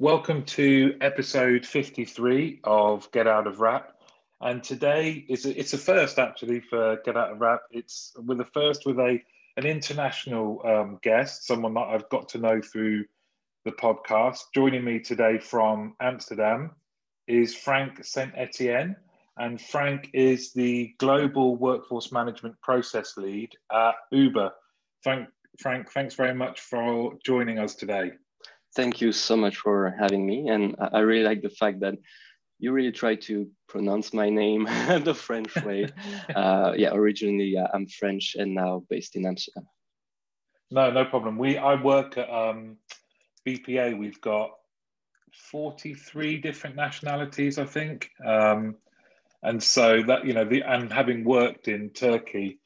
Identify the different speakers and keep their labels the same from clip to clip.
Speaker 1: Welcome to episode 53 of Get Out of Rap. And today is a, it's a first actually for Get Out of Rap. It's with the first with a an international um, guest, someone that I've got to know through the podcast. Joining me today from Amsterdam is Frank Saint Etienne. And Frank is the Global Workforce Management Process Lead at Uber. Frank, Frank, thanks very much for joining us today.
Speaker 2: Thank you so much for having me. And I really like the fact that you really try to pronounce my name the French way. uh, yeah, originally uh, I'm French and now based in Amsterdam.
Speaker 1: No, no problem. We I work at um, BPA. We've got 43 different nationalities, I think. Um, and so that you know the and having worked in Turkey,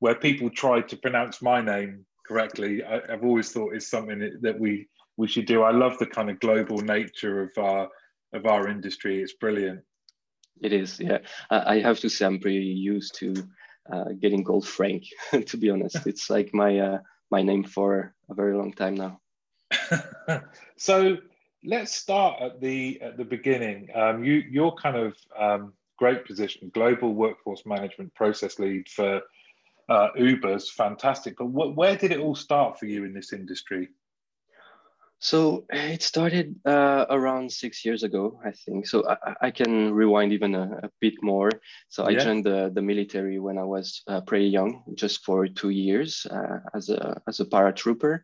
Speaker 1: where people try to pronounce my name correctly, I, have always thought is something that we we should do. I love the kind of global nature of our of our industry. It's brilliant.
Speaker 2: It is, yeah. I have to say I'm pretty used to uh, getting called Frank. to be honest, it's like my uh, my name for a very long time now.
Speaker 1: so let's start at the at the beginning. Um, you you're kind of um, great position, global workforce management process lead for uh, Uber's fantastic. But wh- where did it all start for you in this industry?
Speaker 2: So it started uh, around six years ago, I think. So I, I can rewind even a, a, bit more. So I joined the, the military when I was uh, pretty young, just for two years uh, as a as a paratrooper,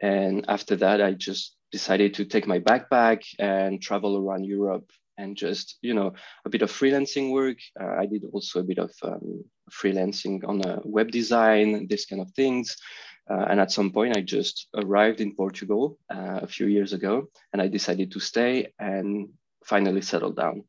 Speaker 2: and after that I just decided to take my backpack and travel around Europe and just you know a bit of freelancing work. Uh, I did also a bit of um, freelancing on a web design, this kind of things. Uh, and at some point, I just arrived in Portugal uh, a few years ago, and I decided to stay and finally settle down.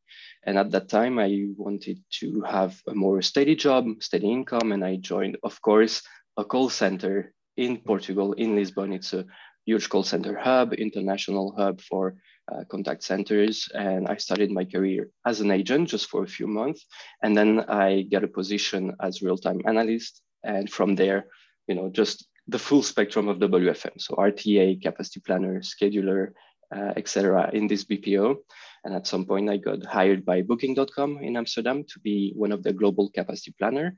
Speaker 2: And at that time, I wanted to have a more steady job, steady income, and I joined, of course, a call center in Portugal, in Lisbon. It's a huge call center hub, international hub for uh, contact centers. And I started my career as an agent just for a few months. And then I got a position as real-time analyst. And from there, you know, just the full spectrum of WFM. So RTA, capacity planner, scheduler, uh, etc. in this BPO. And at some point I got hired by booking.com in Amsterdam to be one of the global capacity planner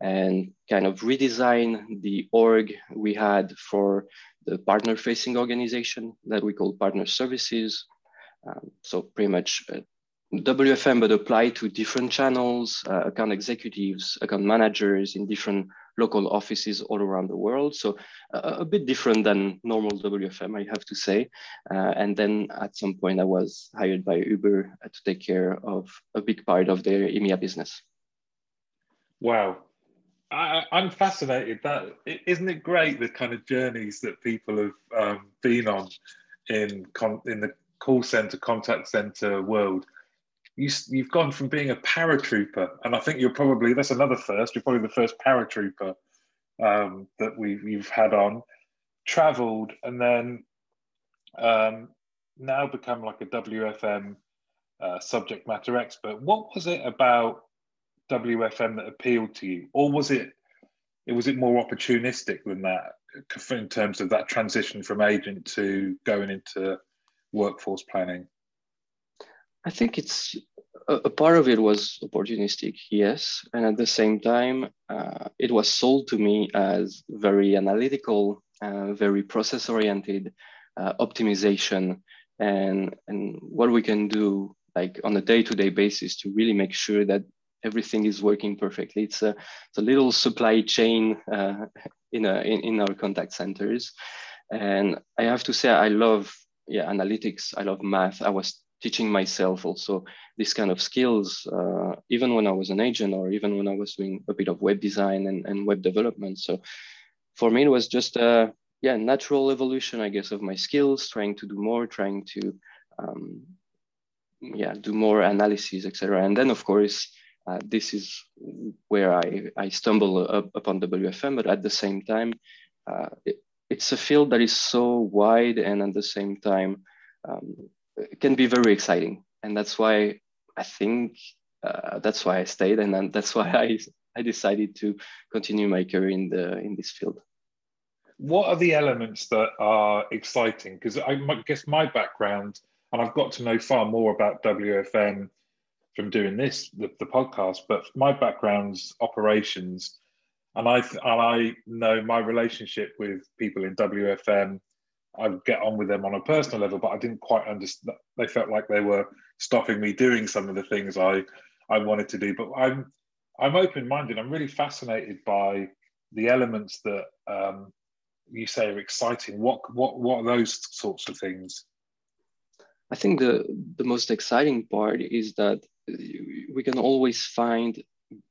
Speaker 2: and kind of redesign the org we had for the partner facing organization that we call partner services. Um, so pretty much uh, WFM, but apply to different channels, uh, account executives, account managers in different local offices all around the world. So uh, a bit different than normal WFM, I have to say. Uh, and then at some point, I was hired by Uber to take care of a big part of their EMEA business.
Speaker 1: Wow. I, am fascinated. That isn't it great the kind of journeys that people have um, been on in in the call center, contact center world you, you've gone from being a paratrooper, and I think you're probably that's another first. You're probably the first paratrooper um, that we've you've had on, travelled, and then um, now become like a WFM uh, subject matter expert. What was it about WFM that appealed to you, or was it? It was it more opportunistic than that in terms of that transition from agent to going into workforce planning?
Speaker 2: I think it's a, a, part of it was opportunistic, yes, and at the same time, uh, it was sold to me as very analytical, uh, very process-oriented uh, optimization, and and what we can do like on a day-to-day basis to really make sure that everything is working perfectly. It's a, it's a little supply chain uh, in, a, in in our contact centers, and I have to say I love yeah analytics. I love math. I was teaching myself also these kind of skills, uh, even when I was an agent or even when I was doing a bit of web design and, and web development. So for me, it was just a yeah, natural evolution, I guess, of my skills, trying to do more, trying to um, yeah, do more analysis, etc. And then, of course, uh, this is where I, I stumble up upon WFM, but at the same time, uh, it, it's a field that is so wide and at the same time um, can be very exciting. And that's why I think uh, that's why I stayed, and that's why I I decided to continue my career in the in this field.
Speaker 1: What are the elements that are exciting? Because I, I guess my background, and I've got to know far more about WFM from doing this, the, the podcast. But my background's operations, and I and I know my relationship with people in WFM. I get on with them on a personal level, but I didn't quite understand. They felt like they were stopping me doing some of the things I I wanted to do. But I'm I'm open minded. I'm really fascinated by the elements that um, you say are exciting. What what what are those sorts of things?
Speaker 2: I think the the most exciting part is that we can always find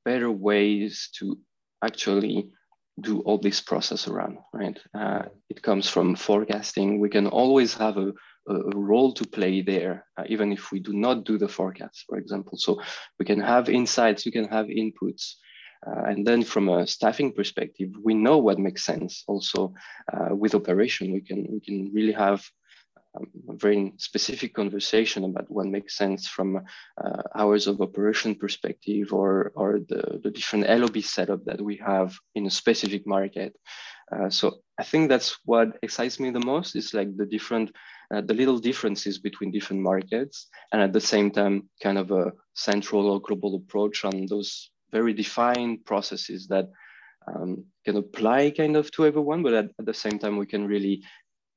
Speaker 2: better ways to actually do all this process around, right? Uh, it comes from forecasting. We can always have a, a role to play there, uh, even if we do not do the forecast, for example. So we can have insights, we can have inputs. Uh, and then from a staffing perspective, we know what makes sense also uh, with operation. We can, we can really have um, a very specific conversation about what makes sense from uh, hours of operation perspective or, or the, the different LOB setup that we have in a specific market. Uh, so I think that's what excites me the most is like the different, uh, the little differences between different markets and at the same time kind of a central or global approach on those very defined processes that um, can apply kind of to everyone, but at, at the same time we can really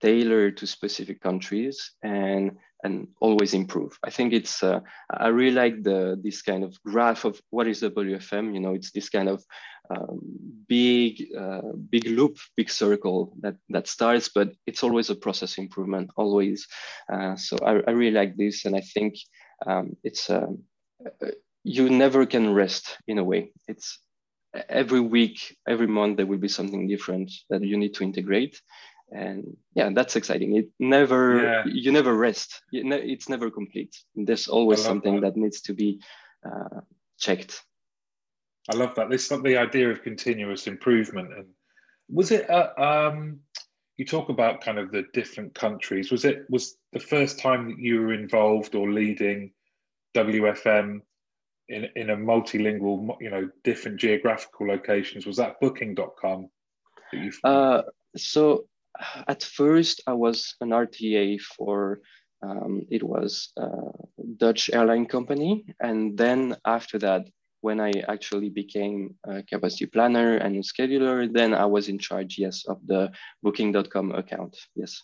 Speaker 2: tailor to specific countries and and always improve. I think it's uh, I really like the this kind of graph of what is WFM. You know, it's this kind of um, big uh, big loop, big circle that that starts, but it's always a process improvement, always. Uh, so I, I really like this, and I think um, it's um, you never can rest in a way. It's every week, every month there will be something different that you need to integrate and yeah that's exciting. It never yeah. you never rest. It's never complete. There's always something that. that. needs to be uh, checked.
Speaker 1: I love that. This the idea of continuous improvement. And was it uh, um, you talk about kind of the different countries. Was it was the first time that you were involved or leading wfm in, in a multilingual you know different geographical locations? Was that booking.com
Speaker 2: that you uh, so at first I was an RTA for um, it was a Dutch airline company, and then after that, when I actually became a capacity planner and a scheduler, then I was in charge, yes, of the Booking.com account, yes.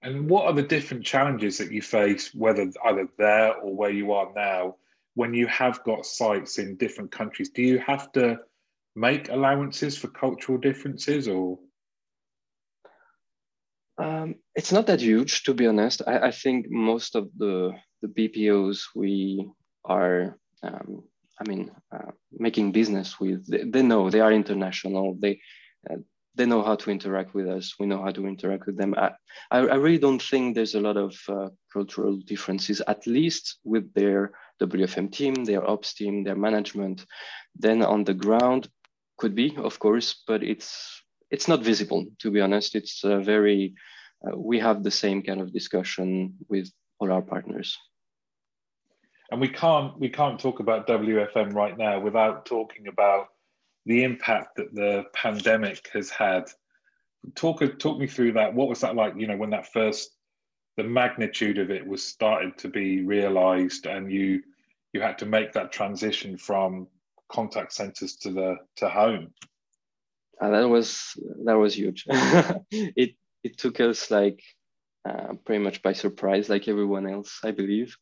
Speaker 1: And what are the different challenges that you face, whether either there or where you are now, when you have got sites in different countries? Do you have to make allowances for cultural differences or?
Speaker 2: Um, it's not that huge, to be honest. I, I, think most of the the BPOs we are, um, I mean, uh, making business with, they, they, know they are international. They uh, they know how to interact with us. We know how to interact with them. I, I, really don't think there's a lot of uh, cultural differences, at least with their WFM team, their ops team, their management. Then on the ground, could be, of course, but it's it's not visible, to be honest. It's uh, very, uh, we have the same kind of discussion with all our partners.
Speaker 1: And we can't we can't talk about WFM right now without talking about the impact that the pandemic has had. Talk talk me through that. What was that like? You know, when that first the magnitude of it was started to be realized, and you you had to make that transition from contact centers to the to home
Speaker 2: that was that was huge. it it took us like uh, pretty much by surprise, like everyone else, I believe.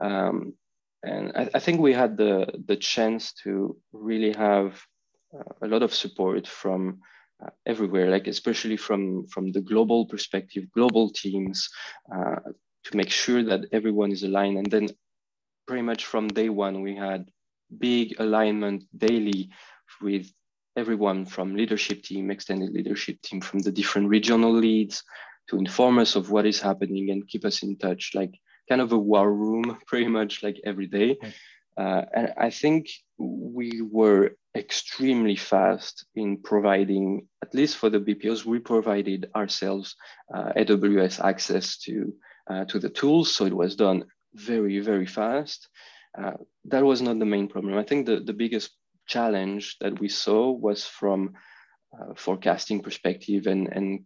Speaker 2: Um, and I, I, think we had the the chance to really have uh, a lot of support from uh, everywhere, like especially from from the global perspective, global teams, uh, to make sure that everyone is aligned. And then, pretty much from day one, we had big alignment daily with everyone from leadership team, extended leadership team, from the different regional leads to inform us of what is happening and keep us in touch, like kind of a war room, pretty much like every day. Uh, and I think we were extremely fast in providing, at least for the BPOs, we provided ourselves uh, AWS access to, uh, to the tools. So it was done very, very fast. Uh, that was not the main problem. I think the, the biggest challenge that we saw was from uh, forecasting perspective and, and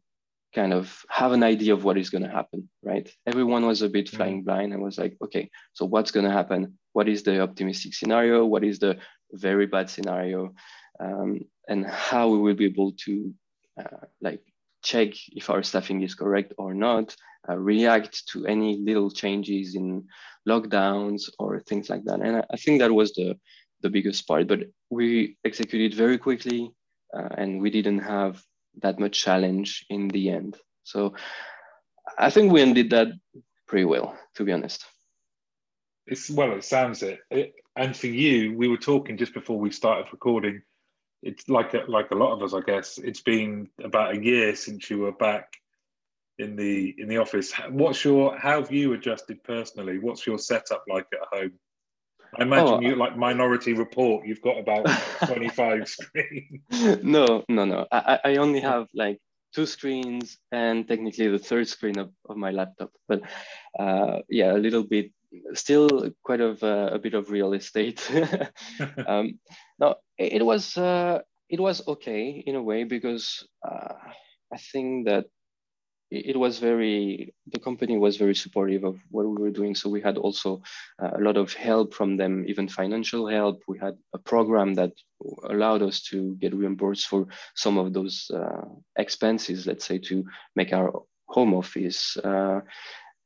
Speaker 2: kind of have an idea of what is going to happen, right? Everyone was a bit mm-hmm. flying blind and was like, okay, so what's going to happen? What is the optimistic scenario? What is the very bad scenario? Um, and how we will be able to uh, like check if our staffing is correct or not, uh, react to any little changes in lockdowns or things like that. And I, I think that was the, the biggest part, but we executed very quickly uh, and we didn't have that much challenge in the end. So I think we ended that pretty well, to be honest.
Speaker 1: It's well, it sounds it. it. And for you, we were talking just before we started recording. It's like like a lot of us, I guess. It's been about a year since you were back in the in the office. What's your how have you adjusted personally? What's your setup like at home? I imagine oh, you like Minority Report. You've got about twenty five screens.
Speaker 2: No, no, no. I, I only have like two screens and technically the third screen of, of my laptop. But uh, yeah, a little bit, still quite of uh, a bit of real estate. um, no, it was uh, it was okay in a way because uh, I think that it was very the company was very supportive of what we were doing so we had also uh, a lot of help from them even financial help we had a program that allowed us to get reimbursed for some of those uh, expenses let's say to make our home office uh,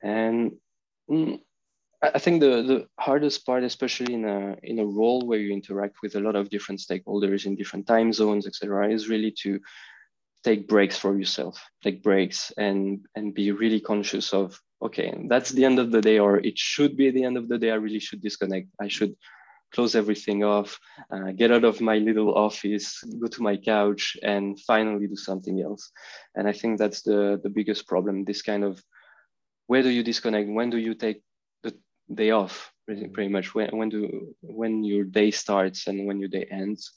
Speaker 2: and mm, I think the, the hardest part, especially in a, in a role where you interact with a lot of different stakeholders in different time zones, etc., is really to take breaks for yourself take breaks and and be really conscious of okay that's the end of the day or it should be the end of the day. I really should disconnect. I should close everything off uh, get out of my little office go to my couch and finally do something else. And i think that's the the biggest problem this kind of where do you disconnect? When do you take the day off pretty, pretty much? When, when do when your day starts and when your day ends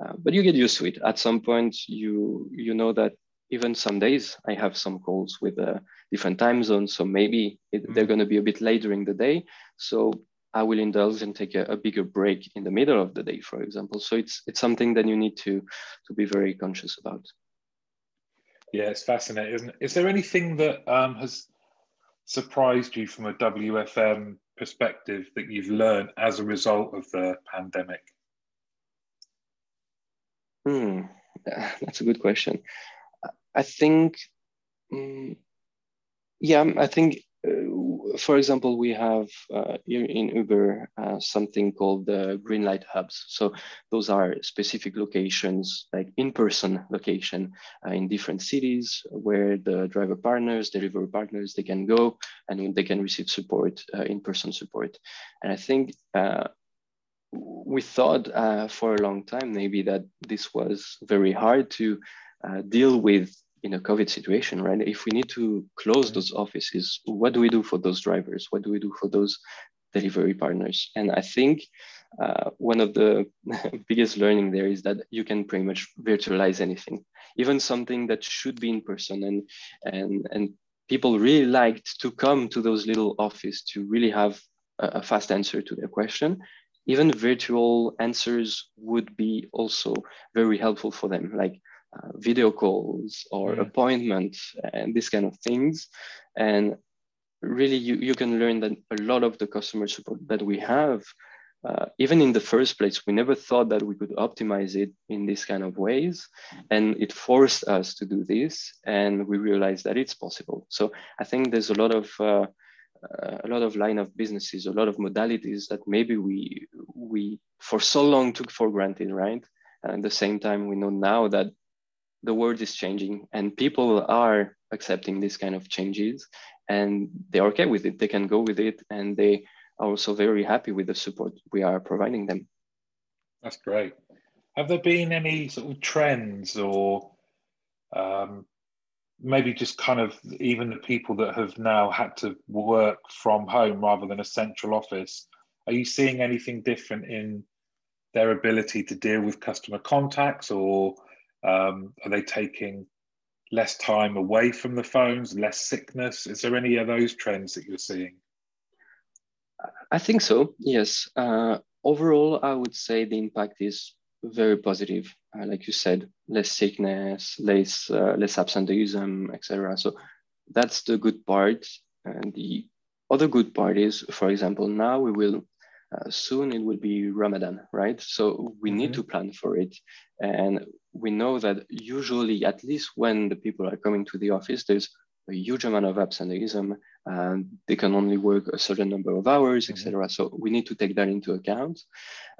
Speaker 2: uh, but you get used to it. At some point, you you know that even some days I have some calls with uh, different time zones, so maybe it, mm-hmm. they're going to be a bit later in the day. So I will indulge and take a, a, bigger break in the middle of the day, for example. So it's it's something that you need to to be very conscious about.
Speaker 1: Yeah, it's fascinating, isn't it? Is there anything that um, has surprised you from a WFM perspective that you've learned as a result of the pandemic?
Speaker 2: Hmm, that's a good question. I think, um, yeah, I think, uh, for example, we have uh, in Uber uh, something called the green light hubs. So those are specific locations, like in-person location uh, in different cities where the driver partners, delivery partners, they can go and they can receive support, uh, in-person support. And I think uh, we thought uh, for a long time maybe that this was very hard to uh, deal with in a COVID situation, right? If we need to close those offices, what do we do for those drivers? What do we do for those delivery partners? And I think uh, one of the biggest learning there is that you can pretty much virtualize anything, even something that should be in person. And and and people really liked to come to those little office to really have a, a fast answer to their question even virtual answers would be also very helpful for them, like uh, video calls or yeah. appointments and these kind of things. And really, you, you can learn that a lot of the customer support that we have, uh, even in the first place, we never thought that we could optimize it in these kind of ways. And it forced us to do this. And we realized that it's possible. So I think there's a lot of uh, uh, a lot of line of businesses, a lot of modalities that maybe we we for so long took for granted, right? And at the same time, we know now that the world is changing and people are accepting these kind of changes and they're okay with it. They can go with it and they are also very happy with the support we are providing them.
Speaker 1: That's great. Have there been any sort of trends or um, maybe just kind of even the people that have now had to work from home rather than a central office are you seeing anything different in their ability to deal with customer contacts or um, are they taking less time away from the phones less sickness? Is there any of those trends that you're seeing?
Speaker 2: I think so yes. Uh, overall i would say the impact is very positive uh, like you said, less sickness, less uh, less absenteeism, etc. So that's the good part. And the other good part is, for example, now we will uh, soon it will be Ramadan, right? So we mm-hmm. need to plan for it, and we know that usually, at least when the people are coming to the office, there's a huge amount of absenteeism and they can only work a certain number of hours, mm-hmm. etc. So we need to take that into account,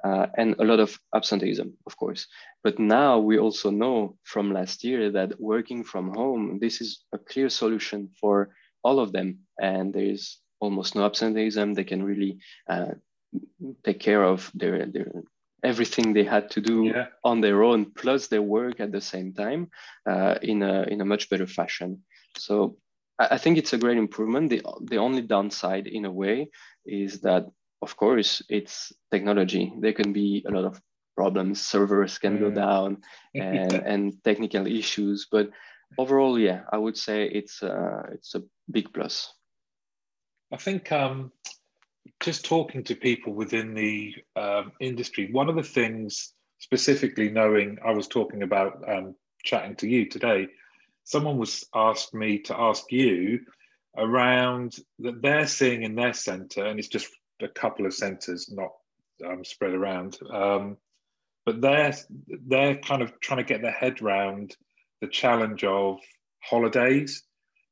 Speaker 2: uh, and a lot of absenteeism, of course. But now we also know from last year that working from home, this is a clear solution for all of them, and there is almost no absenteeism. They can really uh, take care of their their everything they had to do yeah. on their own plus their work at the same time uh, in a in a much better fashion so I think it's a great improvement. The, the only downside, in a way, is that, of course, it's technology. There can be a lot of problems. Servers can go down and, and technical issues. But overall, yeah, I would say it's uh, it's a big plus.
Speaker 1: I think um, just talking to people within the um, industry, one of the things, specifically knowing I was talking about um, chatting to you today, someone was asked me to ask you around that they're seeing in their centre, and it's just a couple of centres, not um, spread around, um, but they're they're kind of trying to get their head around the challenge of holidays,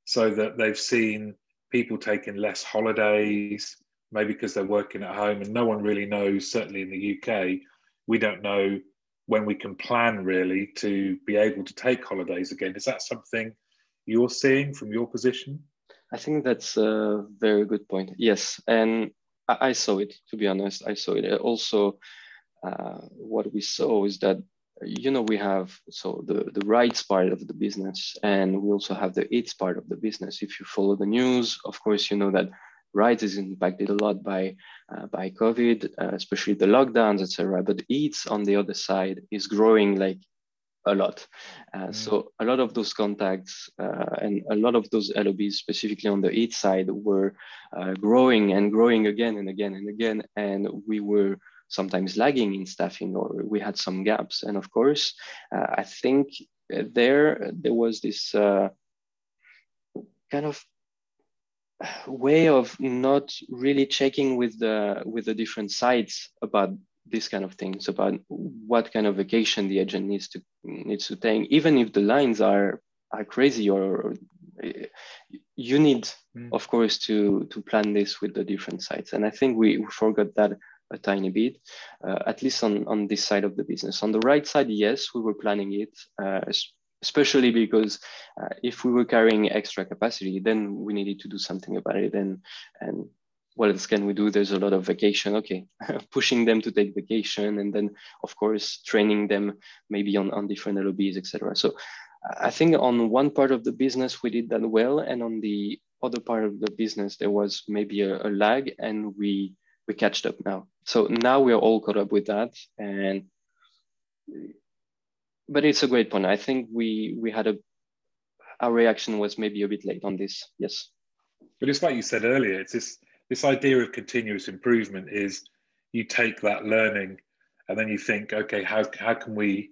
Speaker 1: so that they've seen people taking less holidays, maybe because they're working at home, and no one really knows. Certainly in the UK, we don't know when we can plan really to be able to take holidays again. Is that something you're seeing from your position?
Speaker 2: I think that's a very good point. Yes, and I, saw it. To be honest, I saw it. Also, uh, what we saw is that you know we have so the the rides part of the business, and we also have the eats part of the business. If you follow the news, of course, you know that rides is impacted a lot by uh, by COVID, uh, especially the lockdowns, etc. But eats on the other side is growing like a lot. Uh, mm. So a lot of those contacts uh, and a lot of those LOBs, specifically on the eat side, were uh, growing and growing again and again and again, and we were sometimes lagging in staffing or we had some gaps. And of course, uh, I think there there was this kind of way of not really checking with the with the different sites about these kind of things about what kind of vacation the agent needs to needs to take. Even if the lines are are crazy or you need mm. of course to to plan this with the different sites and i think we, we forgot that a tiny bit uh, at least on on this side of the business. On the right side yes we were planning it uh, especially because uh, if we were carrying extra capacity, then we needed to do something about it. And, and what else can we do? There's a lot of vacation. Okay, pushing them to take vacation, and then of course training them maybe on, on different LOBs, etc. So I think on one part of the business we did that well, and on the other part of the business there was maybe a, a lag, and we we catched up now. So now we are all caught up with that, and but it's a great point. I think we we had a our reaction was maybe a bit late on this. Yes.
Speaker 1: But it's like you said earlier. It's this this idea of continuous improvement is you take that learning and then you think, okay, how how can we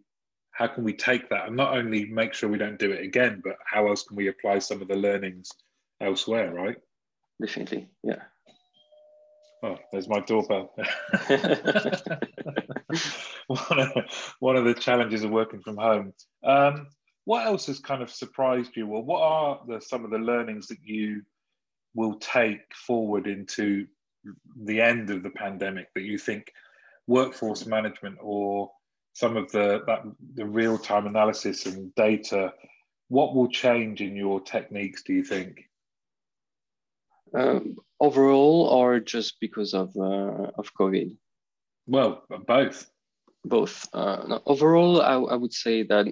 Speaker 1: how can we take that and not only make sure we don't do it again, but how else can we apply some of the learnings elsewhere, right?
Speaker 2: Definitely, yeah.
Speaker 1: Oh, there's my doorbell. one, of, one of the challenges of working from home. Um, what else has kind of surprised you, or what are the, some of the learnings that you will take forward into the end of the pandemic that you think workforce management or some of the that, the real time analysis and data? What will change in your techniques? Do you think?
Speaker 2: Um, overall, or just because of uh, of COVID?
Speaker 1: Well, both.
Speaker 2: Both. Uh, overall, I, I would say that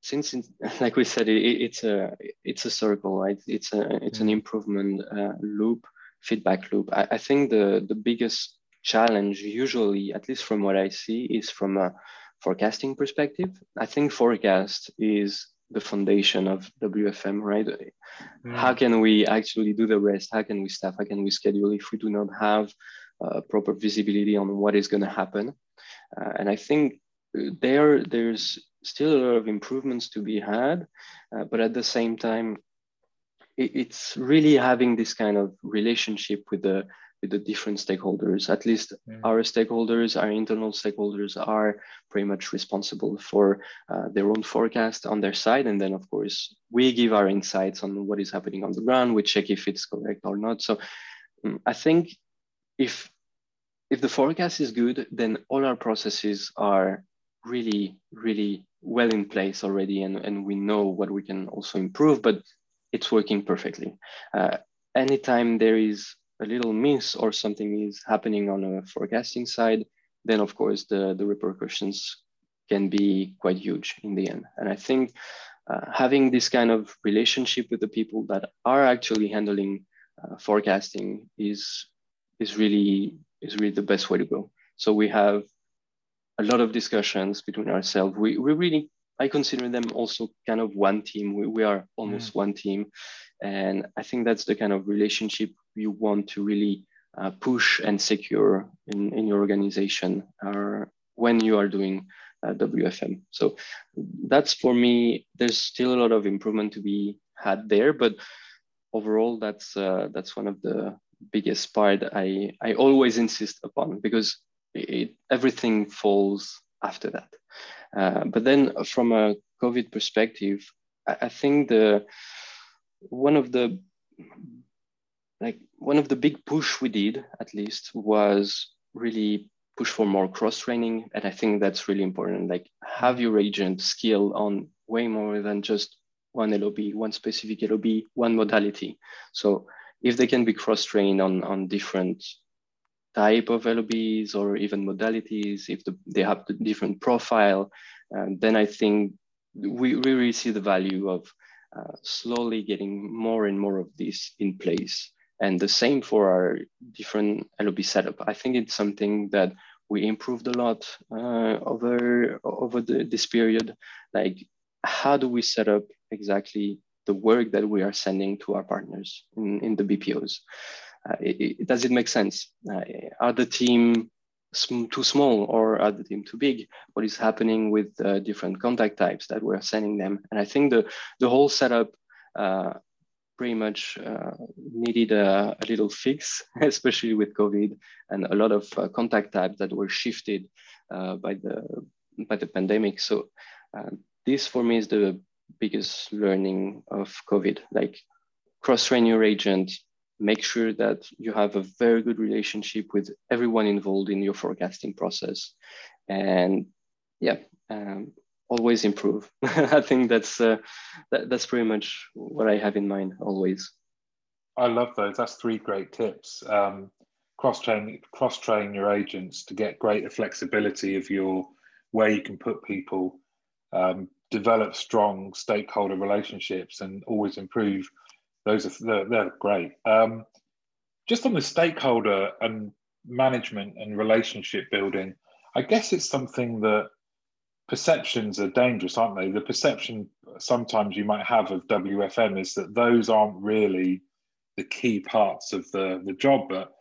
Speaker 2: since, it, like we said, it, it's a it's a circle, right? It's a it's an mm. improvement uh, loop, feedback loop. I, I think the the biggest challenge, usually, at least from what I see, is from a forecasting perspective. I think forecast is the foundation of WFM, right? Mm. How can we actually do the rest? How can we staff? How can we schedule if we do not have uh, proper visibility on what is going to happen? Uh, and I think there there's still a lot of improvements to be had, uh, but at the same time, it, it's really having this kind of relationship with the with the different stakeholders. At least mm. our stakeholders, our internal stakeholders, are pretty much responsible for uh, their own forecast on their side, and then of course we give our insights on what is happening on the ground. We check if it's correct or not. So um, I think if if the forecast is good, then all our processes are really, really well in place already, and, and we know what we can also improve, but it's working perfectly. Uh, anytime there is a little miss or something is happening on a forecasting side, then of course the, the repercussions can be quite huge in the end. And I think uh, having this kind of relationship with the people that are actually handling uh, forecasting is is really is really the best way to go. So we have a lot of discussions between ourselves. We, we really, I consider them also kind of one team. We, we are almost mm. one team. And I think that's the kind of relationship you want to really uh, push and secure in, in your organization or when you are doing uh, WFM. So that's for me, there's still a lot of improvement to be had there, but overall, that's uh, that's one of the biggest part I, I always insist upon because it, everything falls after that. Uh, but then from a COVID perspective, I, I think the one of the like one of the big push we did at least was really push for more cross training and i think that's really important. Like have your agent skill on way more than just one lob one specific lob one modality. So if they can be cross-trained on, on different type of LOBs or even modalities, if the, they have the different profile, uh, then I think we really see the value of uh, slowly getting more and more of this in place. And the same for our different LOB setup. I think it's something that we improved a lot uh, over over the, this period. Like, how do we set up exactly the work that we are sending to our partners in, in the BPOs. Uh, it, it, does it make sense? Uh, are the team sm too small or are the team too big? What is happening with uh, different contact types that we're sending them? And I think the, the whole setup uh, pretty much uh, needed a, a, little fix, especially with COVID and a lot of uh, contact types that were shifted by, the, by the pandemic. So this for me is the biggest learning of COVID. Like cross-train your agent, make sure that you have a very good relationship with everyone involved in your forecasting process. And yeah, um, always improve. I think that's uh, that, that's pretty much what I have in mind always.
Speaker 1: I love those. That's three great tips. Um, cross train cross train your agents to get greater flexibility of your where you can put people. Um, develop strong stakeholder relationships and always improve. Those are they're, they're great. Um, just on the stakeholder and management and relationship building, I guess it's something that perceptions are dangerous, aren't they? The perception sometimes you might have of WFM is that those aren't really the key parts of the, the job, but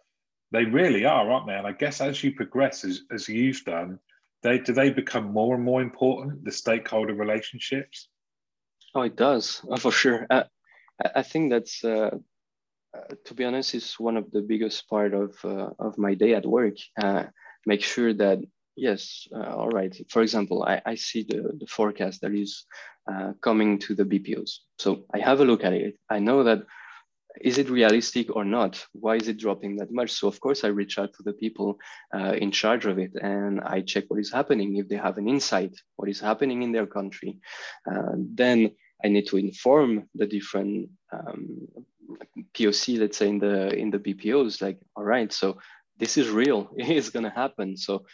Speaker 1: they really are, aren't they? And I guess as you progress, as, as you've done, they do they become more and more important the stakeholder relationships?
Speaker 2: Oh it does oh, for sure. Uh, i think that's uh, uh, to be honest is one of the biggest part of uh, of my day at work. Uh, make sure that yes uh, all right. For example i, I see the, the forecast that is coming to the bpos so i have a look at it. I know that is it realistic or not? Why is it dropping that much? So of course I reach out to the people uh, in charge of it and I check what is happening. If they have an insight, what is happening in their country, uh, then I need to inform the different um, POC, let's say in the in the BPOs, like, all right, so this is real, it's gonna happen. So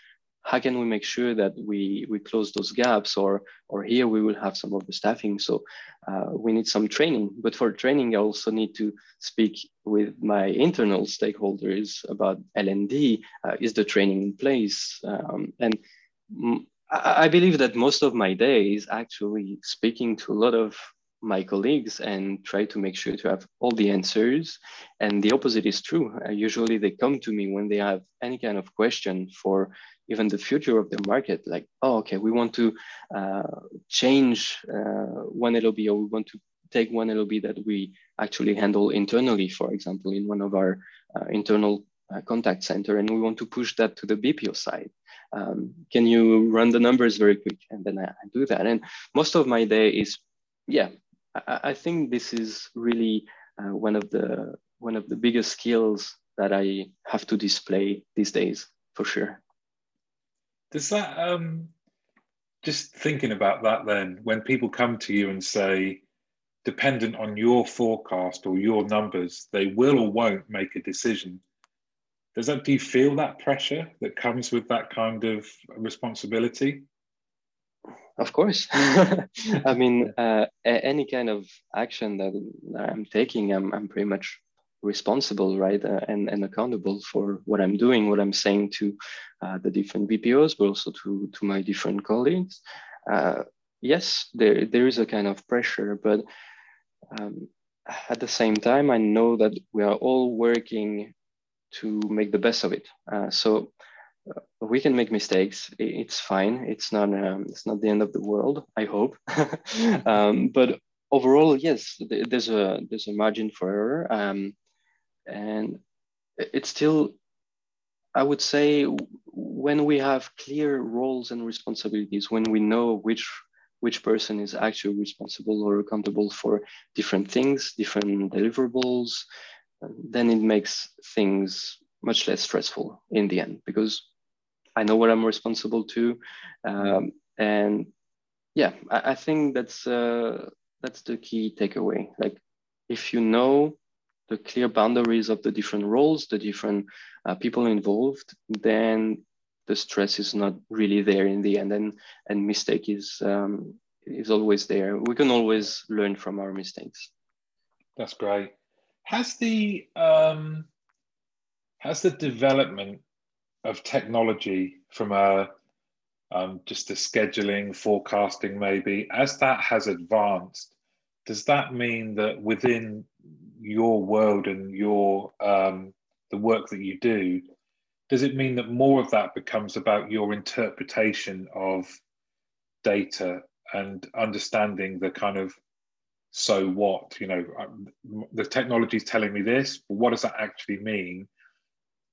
Speaker 2: how can we make sure that we we close those gaps or or here we will have some of the staffing? So uh, we need some training but for training i also need to speak with my internal stakeholders about L&D uh, is the training in place? Um, and I, I believe that most of my day is actually speaking to a lot of my colleagues and try to make sure to have all the answers. And the opposite is true. Uh, usually they come to me when they have any kind of question for even the future of the market, like, oh, okay, we want to uh, change uh, one LOB or we want to take one LOB that we actually handle internally, for example, in one of our uh, internal uh, contact center, and we want to push that to the BPO side. Um, can you run the numbers very quick? And then I, I do that. And most of my day is, yeah, I, think this is really uh, one of the one of the biggest skills that I have to display these days, for sure.
Speaker 1: Does that um, just thinking about that then, when people come to you and say, dependent on your forecast or your numbers, they will or won't make a decision. Does that do you feel that pressure that comes with that kind of responsibility?
Speaker 2: Of course. I mean, uh, any kind of action that I'm taking, I'm, I'm pretty much responsible, right, uh, and, and accountable for what I'm doing, what I'm saying to uh, the different BPOs, but also to, to my different colleagues. Uh, yes, there, there is a kind of pressure, but um, at the same time, I know that we are all working to make the best of it. Uh, so we can make mistakes. It's fine. It's not. Um, it's not the end of the world. I hope. um, but overall, yes, there's a there's a margin for error, um, and it's still. I would say when we have clear roles and responsibilities, when we know which which person is actually responsible or accountable for different things, different deliverables, then it makes things much less stressful in the end because I know what I'm responsible to, um, and yeah, I, I think that's uh, that's the key takeaway. Like if you know the clear boundaries of the different roles, the different uh, people involved, then the stress is not really there in the end and and mistake is um, is always there. We can always learn from our mistakes.
Speaker 1: That's great. Has the um has the development of technology from a um, just a scheduling forecasting maybe as that has advanced does that mean that within your world and your um, the work that you do does it mean that more of that becomes about your interpretation of data and understanding the kind of so what? You know the technology is telling me this but what does that actually mean?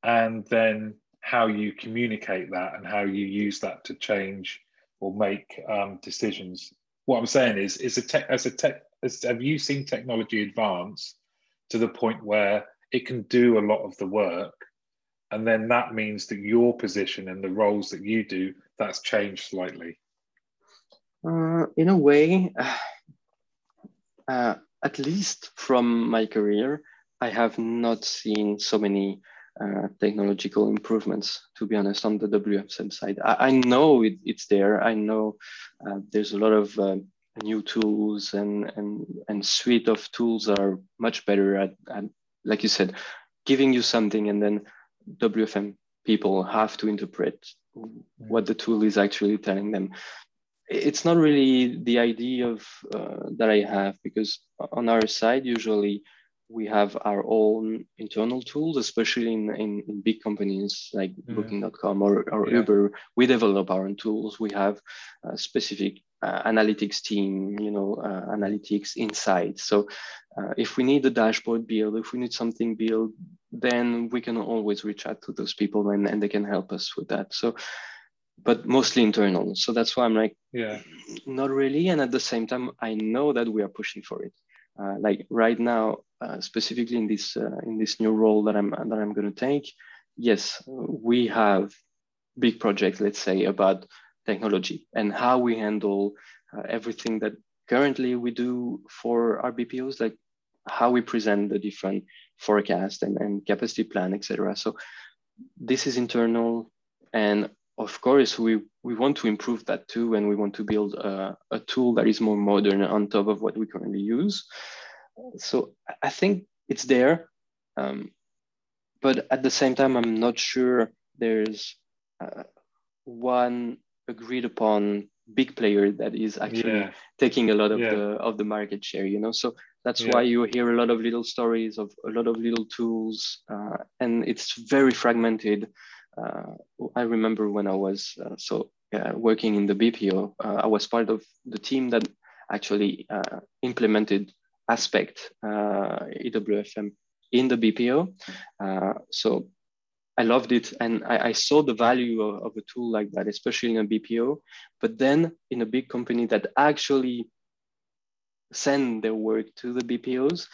Speaker 1: And then how you communicate that and how you use that to change or make um, decisions. What i'm saying is is a tech as a tech as, have you seen technology advance to the point where it can do a lot of the work? And then that means that your position and the roles that you do that's changed slightly.
Speaker 2: Uh, in a way uh, at least from my career i have not seen so many uh, technological improvements to be honest on the wfm side. I, I know it, it's there. I know uh, there's a lot of uh, new tools and, and and suite of tools are much better at, at like you said giving you something and then WFM people have to interpret what the tool is actually telling them. It's not really the idea of uh, that I have because on our side usually we have our own internal tools, especially in, in, in big companies like mm. Booking.com or, or yeah. Uber. We develop our own tools. We have a specific uh, analytics team, you know, uh, analytics insights. So uh, if we need a dashboard build, if we need something built, then we can always reach out to those people and, and they can help us with that. So, but mostly internal. So that's why I'm like,
Speaker 1: yeah,
Speaker 2: not really. And at the same time, I know that we are pushing for it. Uh, like right now, uh, specifically in this uh, in this new role that I'm that I'm going to take, yes, we have big projects. Let's say about technology and how we handle uh, everything that currently we do for our BPOs, like how we present the different forecast and, and capacity plan, etc. So this is internal, and of course we we want to improve that too, and we want to build a, a tool that is more modern on top of what we currently use. So I think it's there, um, but at the same time, I'm not sure there's uh, one agreed upon big player that is actually yeah. taking a lot of yeah. the of the market share you know so that's yeah. why you hear a lot of little stories of a lot of little tools uh, and it's very fragmented i remember when i was uh, so working in the bpo uh, i was part of the team that actually uh, implemented aspect ewfm in the bpo so I loved it and I, I saw the value of, of, a tool like that, especially in a BPO. But then in a big company that actually send their work to the BPOs,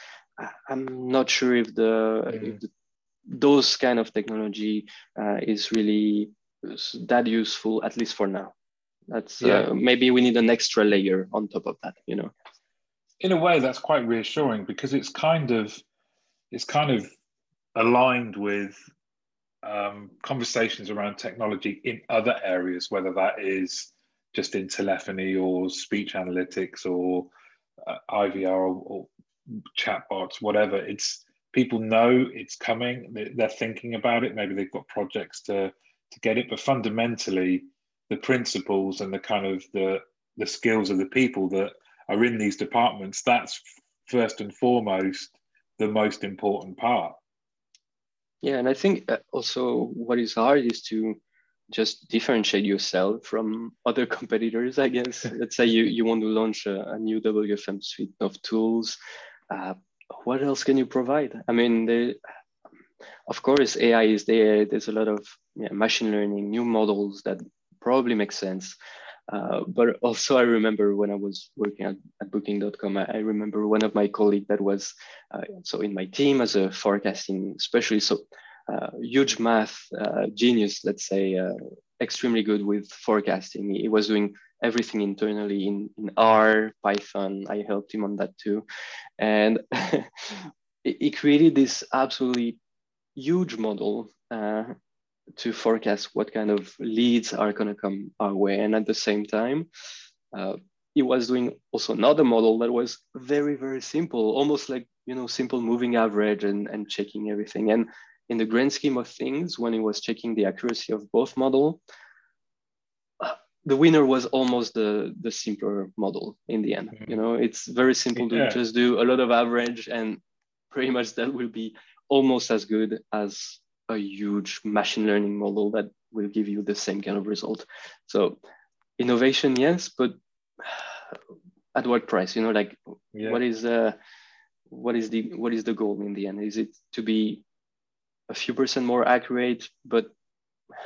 Speaker 2: I'm not sure if the, mm. if the those kind of technology uh, is really that useful, at least for now. That's uh, yeah. uh, maybe we need an extra layer on top of that, you know.
Speaker 1: In a way, that's quite reassuring because it's kind of it's kind of aligned with um, conversations around technology in other areas, whether that is just in telephony or speech analytics or uh, IVR or, or chatbots, whatever. It's people know it's coming. They're thinking about it. Maybe they've got projects to to get it, but fundamentally, the principles and the kind of the the skills of the people that are in these departments. That's first and foremost the most important part.
Speaker 2: Yeah, and I think uh, also what is hard is to just differentiate yourself from other competitors. I guess. Let's say you you want to launch a, a new WFM suite of tools. Uh, what else can you provide? I mean, the, of course, AI is there. There's a lot of yeah, machine learning, new models that probably make sense. Uh, but also, I remember when I was working at, at Booking.com, I, I, remember one of my colleagues that was uh, so in my team as a forecasting specialist. So, huge math uh, genius, let's say, uh, extremely good with forecasting. He was doing everything internally in, in R, Python. I helped him on that too. And he created this absolutely huge model uh, to forecast what kind of leads are going to come our way. And at the same time, uh, he was doing also another model that was very, very simple, almost like, you know, simple moving average and, and checking everything. And in the grand scheme of things, when it was checking the accuracy of both model, uh, the winner was almost the, the simpler model in the end. Mm-hmm. You know, it's very simple yeah. to just do a lot of average and pretty much that will be almost as good as a huge machine learning model that will give you the same kind of result. So innovation, yes, but at what price? You know, like yeah. what is uh, what is the what is the goal in the end? Is it to be a few percent more accurate, but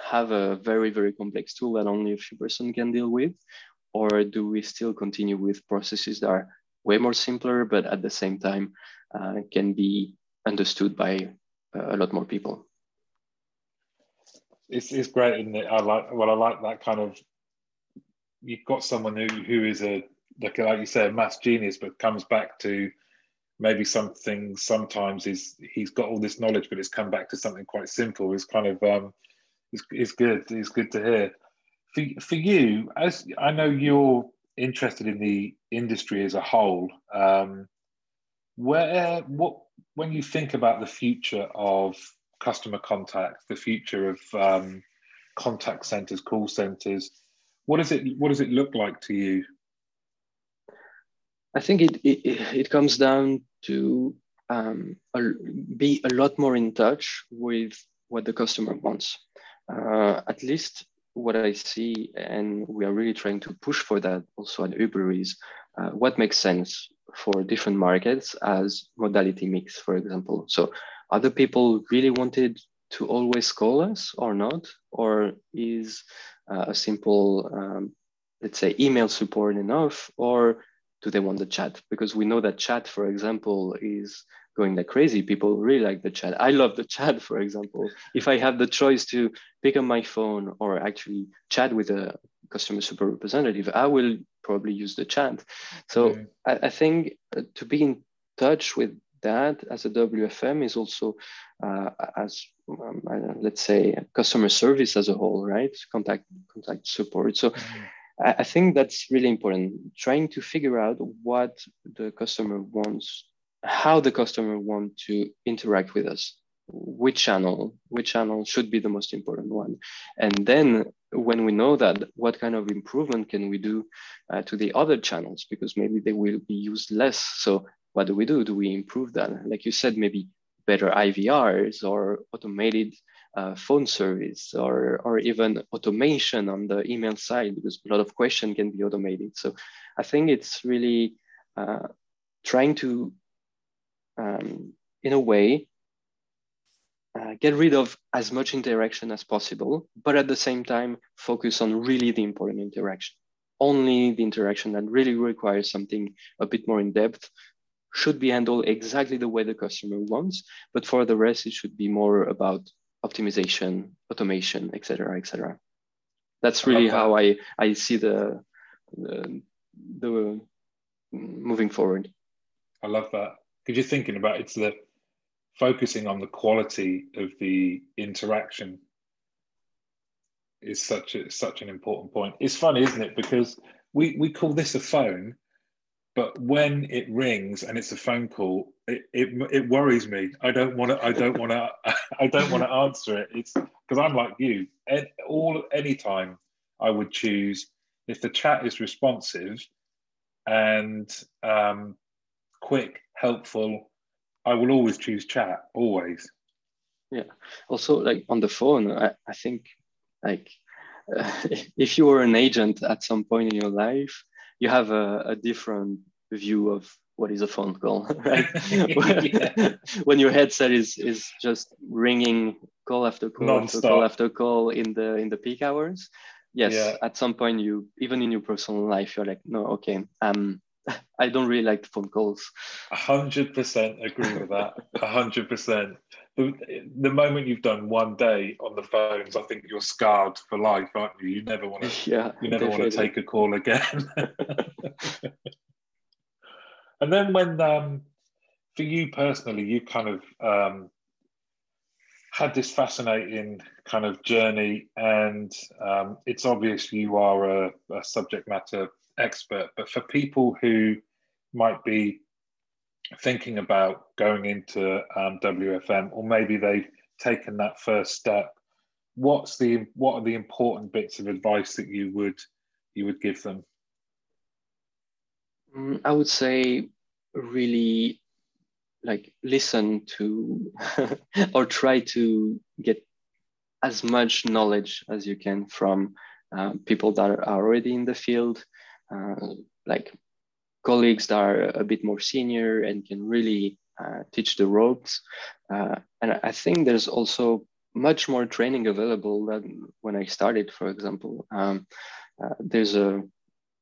Speaker 2: have a very very complex tool that only a few person can deal with, or do we still continue with processes that are way more simpler, but at the same time uh, can be understood by a lot more people?
Speaker 1: it's it's great, isn't it? I like well, I like that kind of. You've got someone who who is a like like you say a mass genius, but comes back to maybe something. Sometimes is he's got all this knowledge, but it's come back to something quite simple. It's kind of um, it's, it's good. It's good to hear. For for you, as I know you're interested in the industry as a whole. Um, where what when you think about the future of customer contact, the future of um, contact centers, call centers. What does it What does it look like to you?
Speaker 2: I think it it, it comes down to um, be a lot more in touch with what the customer wants. Uh, at least what I see, and we are really trying to push for that also at Uber is uh, what makes sense for different markets as modality mix, for example. So other people really wanted to always call us or not? Or is uh, a simple, um, let's say, email support enough? Or do they want the chat? Because we know that chat, for example, is going like crazy. People really like the chat. I love the chat, for example. If I have the choice to pick up my phone or actually chat with a customer support representative, I will probably use the chat. So mm-hmm. I, I, think uh, to be in touch with that as a WFM is also uh, as um, let's say customer service as a whole, right? Contact contact support. So. Mm-hmm. I, think that's really important. Trying to figure out what the customer wants, how the customer want to interact with us, which channel, which channel should be the most important one, and then when we know that, what kind of improvement can we do uh, to the other channels? Because maybe they will be used less. So what do we do? Do we improve that? Like you said, maybe better IVRs or automated uh, phone service or, or even automation on the email side because a lot of question can be automated. So I think it's really uh, trying to, um, in a way, uh, get rid of as much interaction as possible, but at the same time, focus on really the important interaction. Only the interaction that really requires something a bit more in depth should be handled exactly the way the customer wants. But for the rest, it should be more about optimization, automation, etc., etc. That's really I how I, I see the, the, the moving forward.
Speaker 1: I love that because you're thinking about it's the focusing on the quality of the interaction is such a, such an important point. It's funny, isn't it? Because we we call this a phone, but when it rings and it's a phone call, it it, it worries me. I don't want to. I don't want to. I don't want to answer it. It's because I'm like you. And All anytime I would choose if the chat is responsive and um, quick, helpful. I will always choose chat. Always.
Speaker 2: Yeah. Also, like on the phone, I, I think like uh, if you were an agent at some point in your life you have a, a different view of what is a phone call, right? when your headset is is just ringing call after call Non-stop. after call after call in the in the peak hours. Yes, yeah. at some point you even in your personal life you're like, no, okay, um, I don't really like the phone calls.
Speaker 1: A hundred percent agree with that. A hundred percent. The, the moment you've done one day on the phones, I think you're scarred for life, aren't you? You never want to. Yeah, you never want to take a call again. and then when, um, for you personally, you kind of um, had this fascinating kind of journey, and um, it's obvious you are a, a subject matter expert, but for people who might be thinking about going into um, WFM, or maybe they've taken that first step, what's the what are the important bits of advice that you would you would give them?
Speaker 2: Mm, I would say really like listen to or try to get as much knowledge as you can from uh, people that are already in the field uh, like colleagues that are a bit more senior and can really uh, teach the ropes. Uh, and I think there's also much more training available than when I started, for example. Um, uh, there's a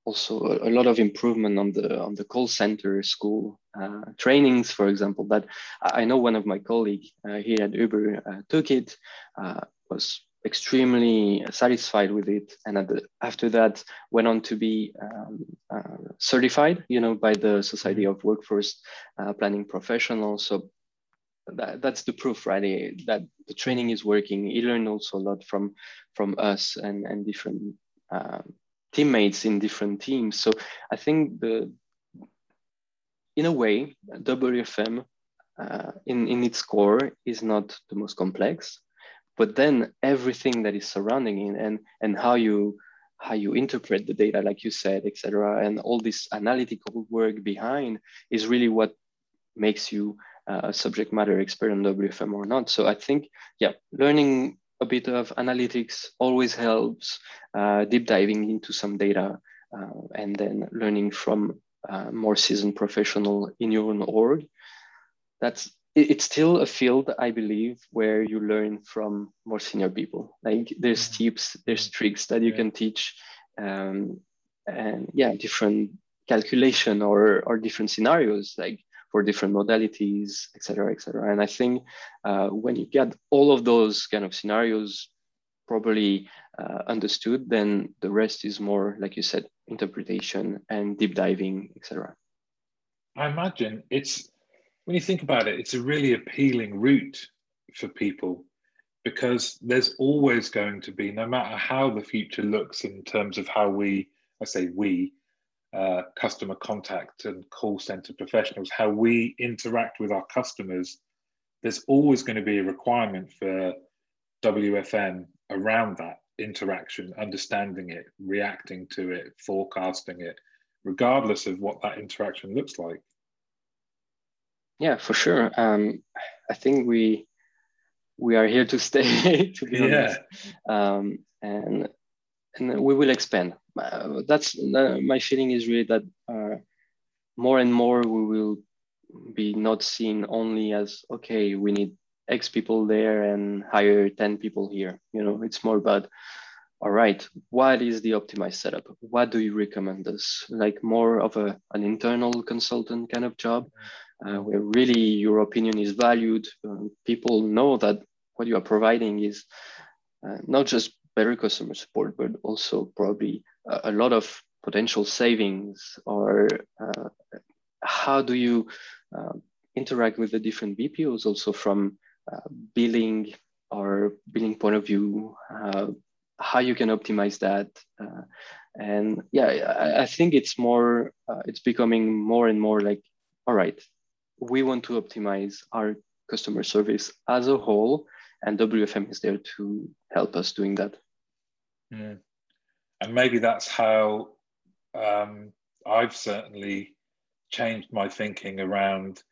Speaker 2: also a, lot of improvement on the on the call center school uh, trainings, for example. That I know one of my colleagues uh, here at Uber took it, was extremely satisfied with it. And after that went on to be um, uh, certified you know by the society of workforce uh, planning professionals. So that, that's the proof right? That the training is working. He learned also a lot from from us and and different um, teammates in different teams. So i think the in a way wfm uh, in in its core is not the most complex but then everything that is surrounding it and and how you how you interpret the data like you said etc and all this analytical work behind is really what makes you uh, a subject matter expert on wfm or not. So i think yeah learning a bit of analytics always helps uh, deep diving into some data uh, and then learning from uh, more seasoned professional in your own org. That's it's still a field i believe where you learn from more senior people. Like there's tips there's tricks that you can teach um, and yeah different calculation or or different scenarios like for different modalities etc cetera, etc cetera. and i think uh, when you get all of those kind of scenarios properly uh, understood then the rest is more like you said interpretation and deep diving etc
Speaker 1: i imagine it's when you think about it, it's a really appealing route for people because there's always going to be, no matter how the future looks in terms of how we, I say we, uh, customer contact and call center professionals, how we interact with our customers, there's always going to be a requirement for WFM around that. interaction, understanding it, reacting to it, forecasting it, regardless of what that interaction looks like.
Speaker 2: Yeah, for sure. Um, I think we we are here to stay. to be yeah. honest, um, and and we will expand. Uh, that's uh, my feeling is really that uh, more and more we will be not seen only as okay we need x people there and hire 10 people here you know it's more about all right what is the optimized setup what do you recommend us like more of a, an internal consultant kind of job uh, where really your opinion is valued uh, people know that what you are providing is uh, not just better customer support but also probably a, a lot of potential savings or uh, how do you uh, interact with the different bpos also from uh, billing or billing point of view, how you can optimize that. And yeah, I, I, think it's more, it's becoming more and more like, all right, we want to optimize our customer service as a whole, and WFM is there to help us doing that.
Speaker 1: Mm. And maybe that's how um, I've certainly changed my thinking around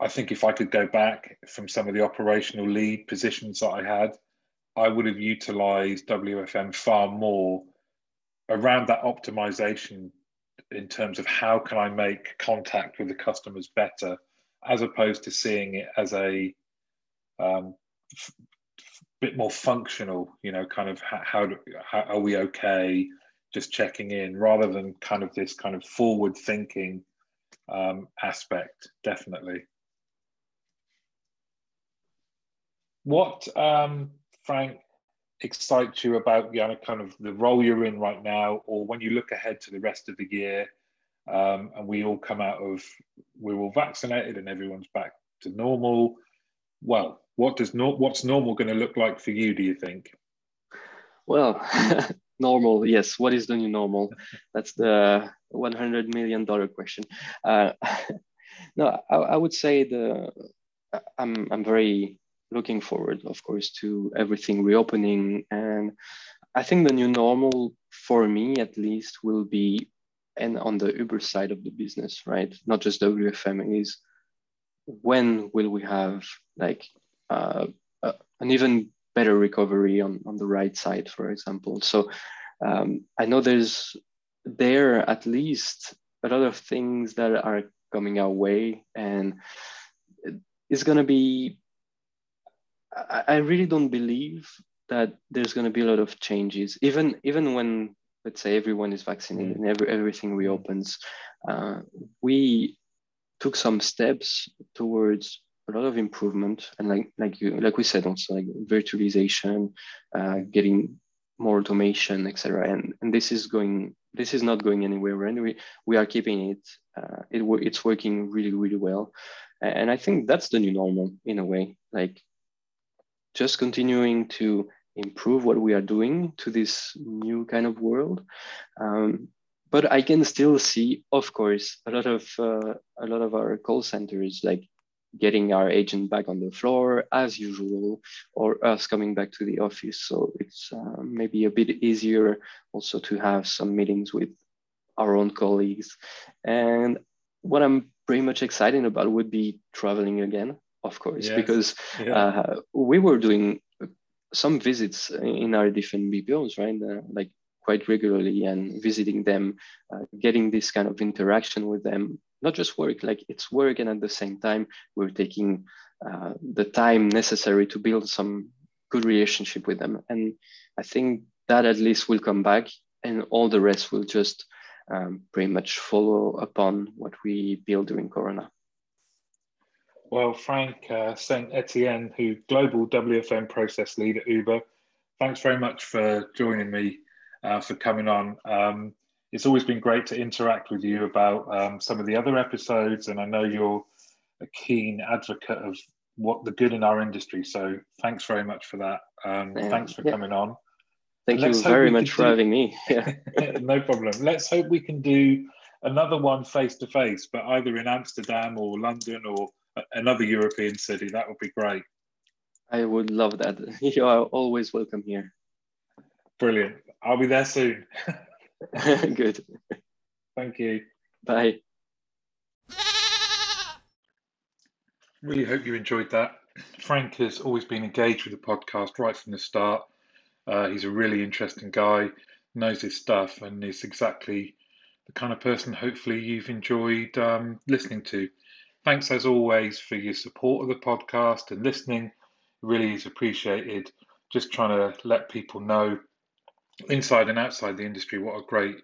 Speaker 1: I think if I could go back from some of the operational lead positions that I had, I would have utilized WFM far more around that optimization in terms of how can I make contact with the customers better, as opposed to seeing it as a um, bit more functional, you know, kind of how, how, do, how are we okay, just checking in, rather than kind of this kind of forward thinking um, aspect, definitely. What, um, Frank, excites you about you know, kind of the role you're in right now, or when you look ahead to the rest of the year, um, and we all come out of we're all vaccinated and everyone's back to normal. Well, what does no, what's normal going to look like for you? Do you think?
Speaker 2: Well, normal, yes. What is the new normal? That's the 100 million dollar question. Uh, no, I, I would say the I'm I'm very looking forward, of course, to everything reopening. And I think the new normal, for me at least, will be and on the Uber side of the business, rides? Not just WFM is when will we have like uh, uh, an even better recovery on, on the right side, for example. So um, I know there's there at least a lot of things that are coming our way and it's going to be I, I really don't believe that there's going to be a lot of changes, even even when let's say everyone is vaccinated and every, everything reopens. Uh, we took some steps towards a lot of improvement and like like you like we said also like virtualization uh, getting more automation etc and and this is going this is not going anywhere. And we we are keeping it uh, it it's working really really well. And i think that's the new normal in a way. Like just continuing to improve what we are doing to this new kind of world. Um, but I can still see, of course, a lot of uh, a lot of our call centers like getting our agent back on the floor as usual, or us coming back to the office. So it's uh, maybe a bit easier also to have some meetings with our own colleagues. And what I'm pretty much excited about would be traveling again of course, because yeah. uh, we were doing some visits in our different BPOs, right? Uh, like quite regularly and visiting them, uh, getting this kind of interaction with them, not just work, like it's work. And at the same time, we're taking uh, the time necessary to build some good relationship with them. And I think that at least will come back and all the rest will just um, pretty much follow upon what we build during Corona.
Speaker 1: Well, Frank uh, Saint Etienne, who global WFM process lead at Uber, thanks very much for joining me, uh, for coming on. Um, it's always been great to interact with you about um, some of the other episodes, and I know you're a keen advocate of what the good in our industry. So thanks very much for that. Um, thanks for yeah. coming on.
Speaker 2: Thank you very much for do... having me. Yeah.
Speaker 1: no problem. Let's hope we can do another one face to face, but either in Amsterdam or London or another European city. That would be great.
Speaker 2: I would love that. You are always welcome here.
Speaker 1: Brilliant. I'll be there soon.
Speaker 2: Good.
Speaker 1: Thank you.
Speaker 2: Bye.
Speaker 1: Really hope you enjoyed that. Frank has always been engaged with the podcast right from the start. Uh, he's a really interesting guy, knows his stuff, and is exactly the kind of person hopefully you've enjoyed um, listening to. Thanks as always for your support of the podcast and listening. It really is appreciated. Just trying to let people know inside and outside the industry what a great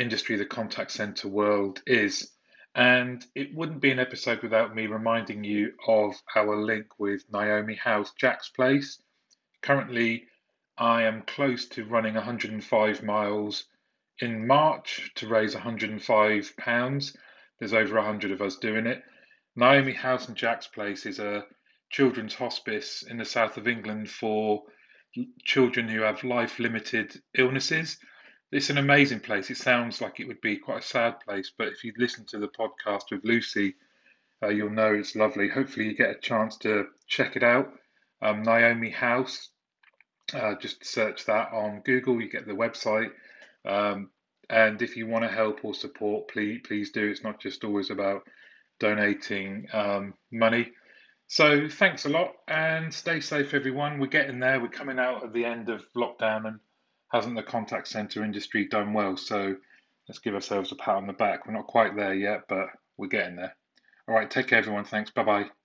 Speaker 1: industry the contact center world is. And it wouldn't be an episode without me reminding you of our link with Naomi House Jack's Place. Currently, I am close to running 105 miles in March to raise 105 pounds. There's over 100 of us doing it. Naomi House and Jack's Place is a children's hospice in the south of England for children who have life limited illnesses. It's an amazing place. It sounds like it would be quite a sad place, but if you listen to the podcast with Lucy, uh, you'll know it's lovely. Hopefully, you get a chance to check it out. Um, Naomi House, uh, just search that on Google. You get the website. Um, and if you want to help or support, please please do. It's not just always about donating um, money. So thanks a lot and stay safe, everyone. We're getting there. We're coming out at the end of lockdown, and hasn't the contact center industry done well? So let's give ourselves a pat on the back. We're not quite there yet, but we're getting there. All right, take care, everyone. Thanks. Bye bye.